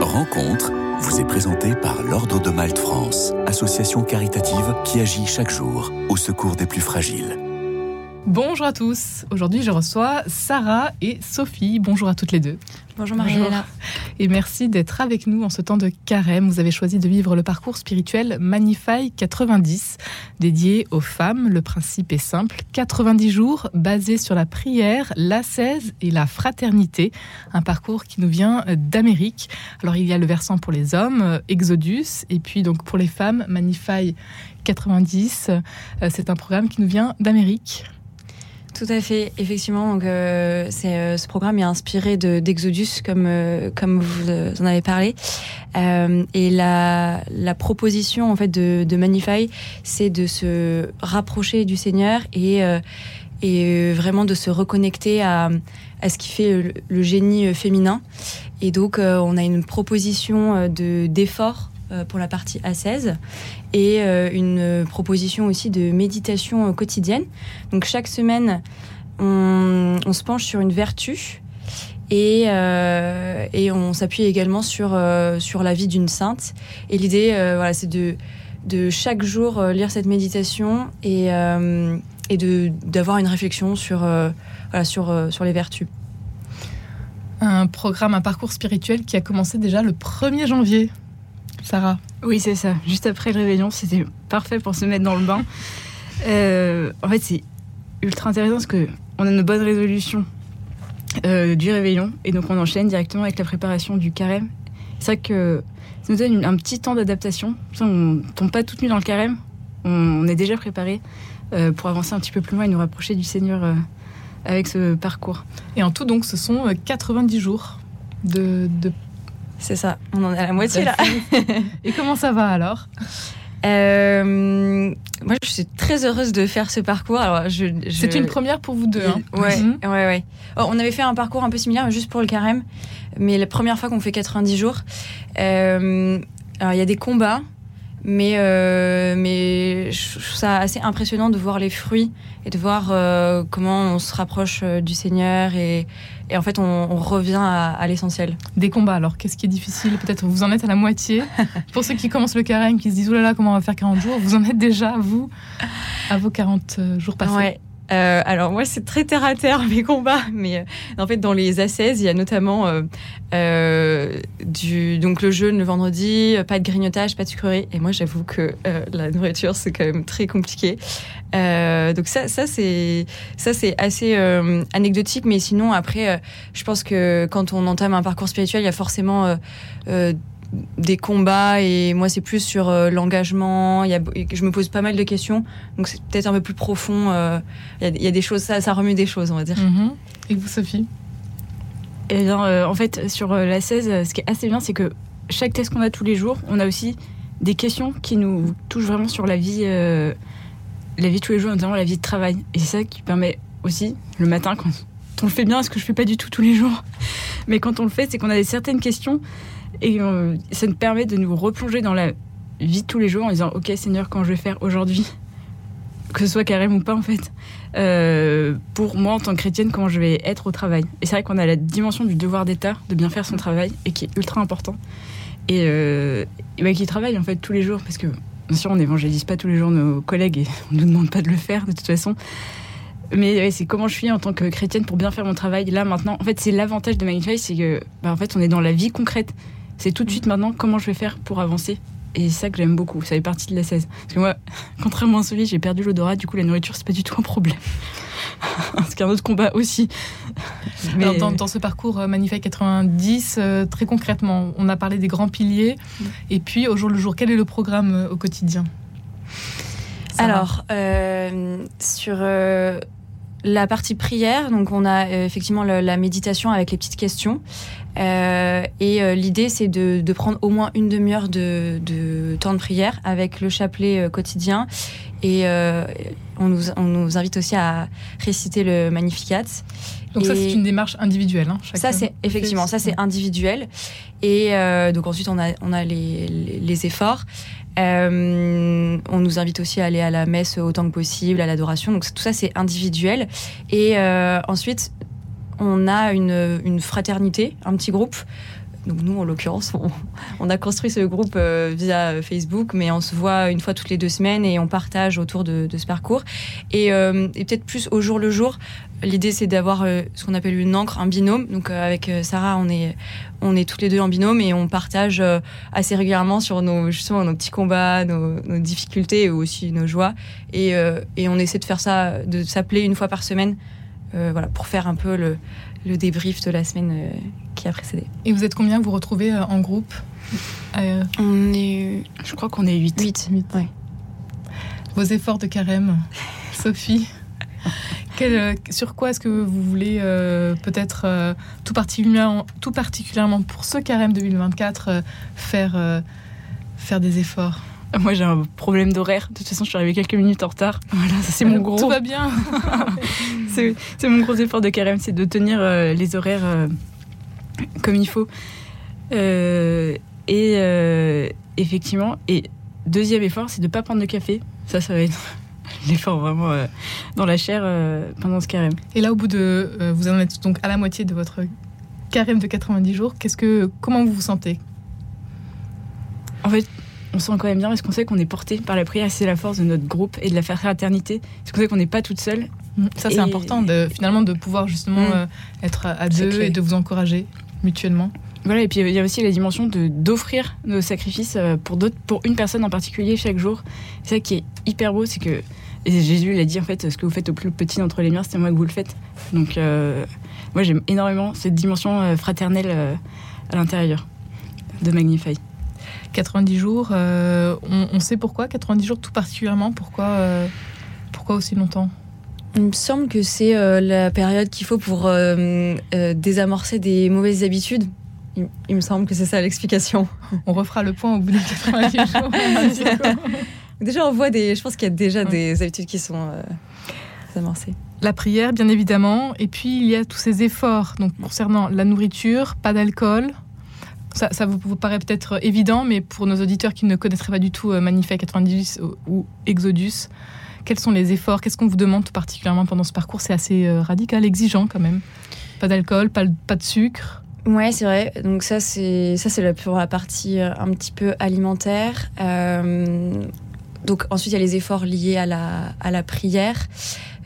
Rencontre vous est présentée par l'Ordre de Malte France, association caritative qui agit chaque jour au secours des plus fragiles. Bonjour à tous. Aujourd'hui, je reçois Sarah et Sophie. Bonjour à toutes les deux. Bonjour Mariella. Et merci d'être avec nous en ce temps de carême. Vous avez choisi de vivre le parcours spirituel Magnify 90, dédié aux femmes. Le principe est simple 90 jours basés sur la prière, l'ascèse et la fraternité. Un parcours qui nous vient d'Amérique. Alors, il y a le versant pour les hommes, Exodus, et puis donc pour les femmes, Magnify 90. C'est un programme qui nous vient d'Amérique. Tout à fait, effectivement. Donc, euh, euh, ce programme est inspiré de, d'Exodus, comme, euh, comme vous en avez parlé. Et la, la proposition en fait de, de c'est de se rapprocher du Seigneur et, et vraiment de se reconnecter à, à ce qui fait le, le génie féminin. Et donc, on a une proposition de d'effort pour la partie A16 et euh, une proposition aussi de méditation quotidienne. Donc chaque semaine, on, se penche sur une vertu et, euh, on s'appuie également sur, euh, sur la vie d'une sainte. Et l'idée, euh, voilà, c'est de, de chaque jour euh, lire cette méditation et, euh, et de, d'avoir une réflexion sur, sur, sur les vertus. Un programme, un parcours spirituel qui a commencé déjà le 1er janvier. Sarah Oui, c'est ça. Juste après le réveillon, c'était parfait pour se mettre dans le bain. Euh, en fait, c'est ultra intéressant parce que on a nos bonnes résolutions euh, du réveillon et donc on enchaîne directement avec la préparation du carême. C'est vrai que ça nous donne une, un petit temps d'adaptation. On tombe pas toute nuit dans le carême. On, on est déjà préparé euh, pour avancer un petit peu plus loin et nous rapprocher du Seigneur euh, avec ce parcours. Et en tout, donc, ce sont 90 jours de, de c'est ça, on en est à la moitié là. Et comment ça va alors euh, Moi, je suis très heureuse de faire ce parcours. Alors, je, je... C'est une première pour vous deux. Hein ouais, mmh. ouais, ouais. Oh, on avait fait un parcours un peu similaire, juste pour le carême, mais la première fois qu'on fait 90 jours. Euh, alors, il y a des combats, mais euh, mais je trouve ça assez impressionnant de voir les fruits et de voir euh, comment on se rapproche euh, du Seigneur et, et en fait on, on revient à, à l'essentiel. Des combats alors, qu'est-ce qui est difficile? Peut-être vous en êtes à la moitié. Pour ceux qui commencent le carême, qui se disent oh là là comment on va faire 40 jours, vous en êtes déjà vous à vos 40 jours passés. Ouais. Euh, alors moi c'est très terre à terre mes combats, mais euh, en fait dans les ascèses il y a notamment euh, du donc le jeûne le vendredi, pas de grignotage, pas de sucrerie. Et moi j'avoue que la nourriture c'est quand même très compliqué. donc ça ça c'est ça c'est assez anecdotique, mais sinon après je pense que quand on entame un parcours spirituel il y a forcément des combats et moi c'est plus sur euh, l'engagement. Il y a, je me pose pas mal de questions. Donc c'est peut-être un peu plus profond euh, il, y a, il y, a, des choses ça, ça remue des choses on va dire. Mm -hmm. et vous Sophie? Et bien euh, en fait sur la 16 ce qui est assez bien c'est que chaque test qu'on a tous les jours on a aussi des questions qui nous touchent vraiment sur la vie euh, la vie tous les jours notamment la vie de travail. Et c'est ça qui permet aussi le matin quand on le fait bien ce que je fais pas du tout tous les jours mais quand on le fait c'est qu'on a des certaines questions et euh, ça nous permet de nous replonger dans la vie de tous les jours en disant ok Seigneur quand je vais faire aujourd'hui? Que ce soit carême ou pas en fait. Euh, pour moi en tant que chrétienne comment je vais être au travail? Et c'est vrai qu'on a la dimension du devoir d'état de bien faire son travail et qui est ultra important. Et, euh, bah, qui travaille en fait tous les jours. Parce que bien sûr on n'évangélise pas tous les jours nos collègues et on nous demande pas de le faire de toute façon. Mais c'est comment je suis en tant que chrétienne pour bien faire mon travail là maintenant. En fait c'est l'avantage de Magnify c'est que bah, en fait on est dans la vie concrète c'est tout de suite maintenant comment je vais faire pour avancer. Et c'est ça que j'aime beaucoup ça fait partie de la 16 parce que moi contrairement à celui j'ai perdu l'odorat du coup la nourriture c'est pas du tout un problème. C'est un autre combat aussi. Mais Alors, dans, dans ce parcours euh, Manifest 90 euh, très concrètement on a parlé des grands piliers. Mmh. et puis au jour le jour quel est le programme euh, au quotidien? Ça alors euh, sur euh, la partie prière, donc on a euh, effectivement le, la méditation avec les petites questions. Euh, et euh, l'idée, c'est de, de, prendre au moins une demi-heure de, de, temps de prière avec le chapelet euh, quotidien. Et on nous, on, nous, invite aussi à réciter le Magnificat. Donc et ça, c'est une démarche individuelle. Hein, ça, c'est effectivement, ça c'est individuel. Et donc ensuite, on a, on a les, les, les efforts. Euh, on nous invite aussi à aller à la messe autant que possible, à l'adoration. Donc tout ça, c'est individuel. Et euh, ensuite, on a une, une, fraternité, un petit groupe donc nous, en l'occurrence, on, a construit ce groupe euh, via Facebook, mais on se voit une fois toutes les deux semaines et on partage autour de, ce parcours. Et, euh, et peut-être plus au jour le jour, l'idée c'est d'avoir euh, ce qu'on appelle une encre, un binôme. Donc avec Sarah, on est, on est toutes les deux en binôme et on partage assez régulièrement sur nos, justement, nos petits combats, nos, difficultés et aussi nos joies. Et, et on essaie de faire ça, de s'appeler une fois par semaine. Voilà, pour faire un peu le, le débrief de la semaine euh, qui a précédé. Et vous êtes combien vous retrouvez euh, en groupe euh, On est, je crois qu'on est 8. 8, Vos efforts de carême, Sophie sur quoi est-ce que vous voulez peut-être tout, particulièrement, tout particulièrement pour ce carême 2024 faire, faire des efforts? Moi, j'ai un problème d'horaire. De toute façon, je suis arrivée quelques minutes en retard. Voilà, c'est mon gros. Tout va bien. c'est mon gros effort de carême, c'est de tenir euh, les horaires euh, comme il faut. Euh, et effectivement, et deuxième effort, c'est de ne pas prendre de café. Ça, ça va être l'effort vraiment dans la chair pendant ce carême. Et là, au bout de, vous en êtes donc à la moitié de votre carême de 90 jours. Qu'est-ce que, comment vous vous sentez? En fait, on sent quand même bien parce qu'on sait qu'on est porté par la prière. C'est la force de notre groupe et de la fraternité. Parce qu'on sait qu'on n'est pas toute seule. Ça, c'est important de, finalement de pouvoir justement mm. euh, être à deux et de vous encourager mutuellement. Voilà, et puis il y a aussi la dimension de d'offrir nos sacrifices euh, pour d'autres, pour une personne en particulier chaque jour. C'est ça qui est hyper beau, c'est que et Jésus l'a dit en fait, ce que vous faites au plus petit d'entre les miens, c'est moi que vous le faites. Donc euh, moi j'aime énormément cette dimension fraternelle à l'intérieur de Magnify. 90 jours, euh, on, sait pourquoi 90 jours tout particulièrement Pourquoi, euh, pourquoi aussi longtemps? Il me semble que c'est euh, la période qu'il faut pour désamorcer des mauvaises habitudes. Il, me semble que c'est ça l'explication. On refera le point au bout de 90 jours. déjà, on voit des. Je pense qu'il y a déjà des habitudes qui sont désamorcées. La prière, bien évidemment, et puis il y a tous ces efforts donc concernant la nourriture, pas d'alcool, ça, vous, paraît peut-être évident, mais pour nos auditeurs qui ne connaîtraient pas du tout euh, Manifest 90 ou Exodus, quels sont les efforts Qu'est-ce qu'on vous demande tout particulièrement pendant ce parcours? C'est assez euh, radical, exigeant quand même. Pas d'alcool, pas, pas de sucre? Ouais, c'est vrai. Donc ça, c'est ça, c'est pour la partie euh, un petit peu alimentaire. Donc ensuite, il y a les efforts liés à la, à la prière.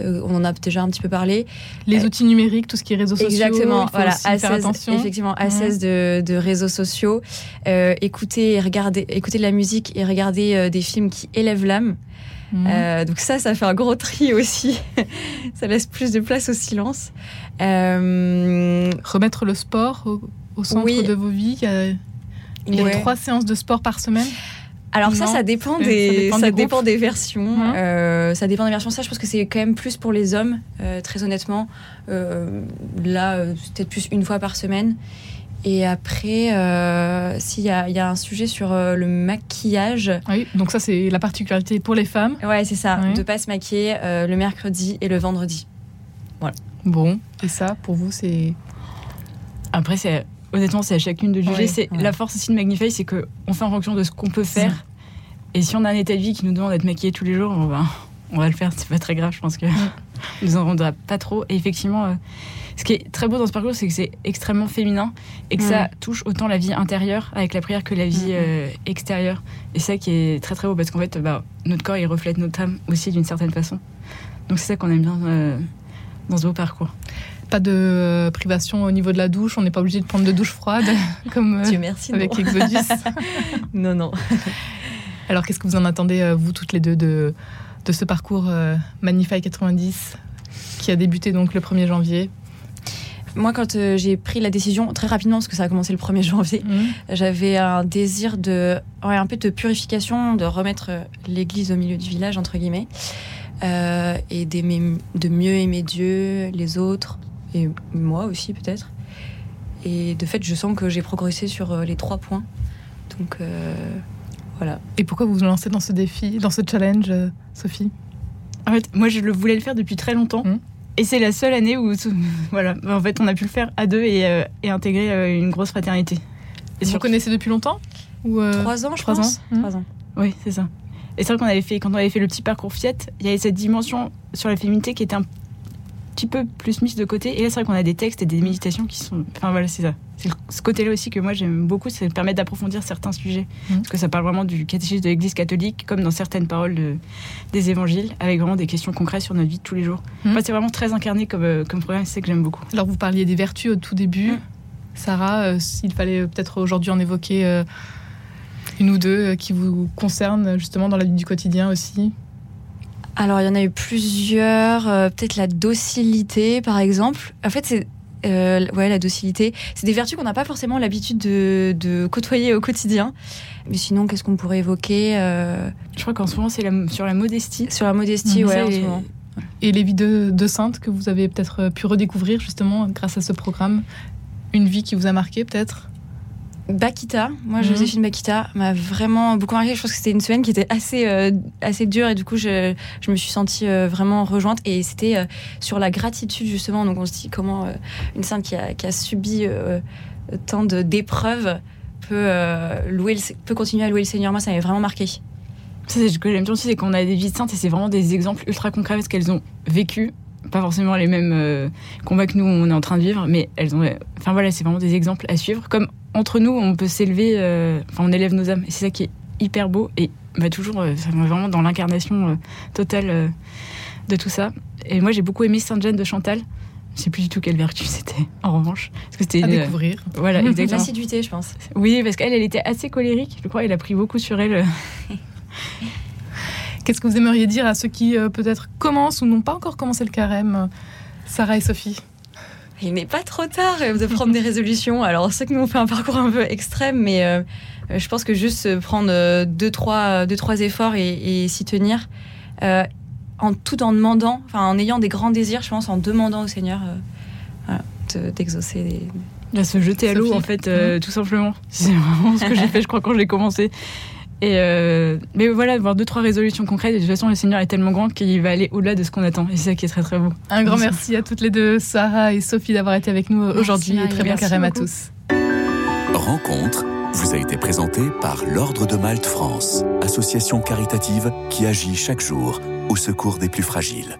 Euh, on en a déjà un petit peu parlé. Les outils numériques, tout ce qui est réseaux sociaux. Exactement, voilà, faire attention. Effectivement, assez de, réseaux sociaux. Euh, écouter, et regarder, écouter de la musique et regarder euh, des films qui élèvent l'âme. Mhm. donc ça, ça fait un gros tri aussi. ça laisse plus de place au silence. Remettre le sport au, centre de vos vies. Il y a, trois séances de sport par semaine? Alors ça, ça dépend des, ça dépend des, versions. Hein euh, ça dépend des versions. Ça, je pense que c'est quand même plus pour les hommes, euh, très honnêtement. Euh, là, peut-être plus une fois par semaine. Et après, s'il y, y, a un sujet sur le maquillage. Oui, donc ça, c'est la particularité pour les femmes. Ouais, c'est ça. De pas se maquiller le mercredi et le vendredi. Voilà. Bon, et ça, pour vous, c'est. Après, c'est honnêtement, c'est à chacune de juger. c'est la force aussi de Magnify, c'est qu'on fait en fonction de ce qu'on peut faire. Et si on a un état de vie qui nous demande d'être maquillé tous les jours, on va, on va le faire. C'est pas très grave. Je pense que nous en rendra pas trop. Et effectivement, euh, ce qui est très beau dans ce parcours, c'est que c'est extrêmement féminin et que ça touche autant la vie intérieure avec la prière que la vie euh, extérieure. Et ça qui est très très beau parce qu'en fait, bah, notre corps il reflète notre âme aussi d'une certaine façon. Donc c'est ça qu'on aime bien euh, dans ce beau parcours pas de euh, privation au niveau de la douche. On n'est pas obligé de prendre de douche froide comme euh, merci, avec Exodus. non, non. Alors, qu'est-ce que vous en attendez, euh, vous toutes les deux, de, de ce parcours Magnify 90 qui a débuté donc le 1er janvier? Moi, quand j'ai pris la décision, très rapidement, parce que ça a commencé le 1er janvier, mmh. j'avais un désir de, ouais, un peu de purification, de remettre l'église au milieu du village, entre guillemets, et de mieux aimer Dieu, les autres, et moi aussi peut-être. Et de fait, je sens que j'ai progressé sur euh, les trois points. Donc euh, voilà. Et pourquoi vous vous lancez dans ce défi, dans ce challenge, euh, Sophie? En fait, moi, je le voulais le faire depuis très longtemps. Mmh. Et c'est la seule année où, voilà, en fait, on a pu le faire à deux et, et intégrer une grosse fraternité. Et vous connaissez depuis longtemps? Ou Trois ans, je Trois pense. Ans. Trois ans. Oui, c'est ça. Et c'est vrai qu'on avait fait, quand on avait fait le petit parcours Fiat, il y avait cette dimension sur la féminité qui était un petit peu plus mise de côté. Et là, c'est vrai qu'on a des textes et des méditations qui sont. Enfin voilà, c'est ça. C'est ce côté-là aussi que moi j'aime beaucoup, de permettre d'approfondir certains sujets. Mhm. Parce que ça parle vraiment du catéchisme de l'Église catholique, comme dans certaines paroles de- des évangiles, avec vraiment des questions concrètes sur notre vie de tous les jours. Mhm. Moi, c'est vraiment très incarné comme, euh, comme programme, c'est ça que j'aime beaucoup. Alors vous parliez des vertus au tout début. Mm. Sarah, euh, s'il fallait peut-être aujourd'hui en évoquer euh, une ou deux euh, qui vous concernent justement dans la vie du quotidien aussi? Alors, il y en a eu plusieurs. euh, Peut-être la docilité, par exemple. En fait, c'est. euh, ouais, la docilité. C'est des vertus qu'on n'a pas forcément l'habitude de, de côtoyer au quotidien. Mais sinon, qu'est-ce qu'on pourrait évoquer euh, Je crois qu'en ce moment, c'est sur la modestie. Sur la modestie, Mhm. ouais, Ça, en ce et- moment. Et les vies de, de saintes que vous avez peut-être pu redécouvrir justement grâce à ce programme. Une vie qui vous a marqué peut-être? Bakita, moi Mhm. Joséphine Bakita m'a vraiment beaucoup marqué. Je pense que c'était une semaine qui était assez euh, assez dure et du coup je, je me suis sentie euh, vraiment rejointe et c'était euh, sur la gratitude justement. Donc on se dit comment une sainte qui a, qui a subi tant de d'épreuves peut louer le- peut continuer à louer le Seigneur. Moi ça m'avait vraiment marqué. C'est ce que j'aime bien aussi, c'est qu'on a des vies de saintes et c'est vraiment des exemples ultra concrets parce qu'elles ont vécu, pas forcément les mêmes combats que nous on est en train de vivre, mais elles ont. Enfin voilà, c'est vraiment des exemples à suivre. Comme entre nous, on peut s'élever, euh, enfin on élève nos âmes et c'est ça qui est hyper beau et bah, toujours euh, ça vraiment dans l'incarnation euh, totale euh, de tout ça. Et moi j'ai beaucoup aimé Sainte Jeanne de Chantal. Je sais plus du tout quelle vertu c'était, en revanche. Parce que c'était à une- découvrir. Voilà, exactement. L'assiduité, je pense. Oui, parce qu'elle, elle était assez colérique. Je crois elle a pris beaucoup sur elle. Qu'est-ce que vous aimeriez dire à ceux qui euh, peut-être commencent ou n'ont pas encore commencé le carême Sarah et Sophie? Il n'est pas trop tard euh, de prendre des résolutions. Alors, c'est que nous, on fait un parcours un peu extrême, mais euh, euh, je pense que juste prendre deux, trois, deux, trois efforts et, et s'y tenir, euh, en tout en demandant, enfin, en ayant des grands désirs, je pense, en demandant au Seigneur euh, voilà, de- d'exaucer. des- Là, se jeter à l'eau, en fait, euh, tout simplement. C'est vraiment ce que j'ai fait, je crois, quand je l'ai commencé. Et euh, mais voilà, avoir deux, trois résolutions concrètes. Et de toute façon, le Seigneur est tellement grand qu'il va aller au-delà de ce qu'on attend. Et c'est ça qui est très, très beau. Un grand Merci. merci à toutes les deux, Sarah et Sophie, d'avoir été avec nous aujourd'hui et très bien carême à tous. Rencontre vous a été présentée par l'Ordre de Malte France, association caritative qui agit chaque jour au secours des plus fragiles.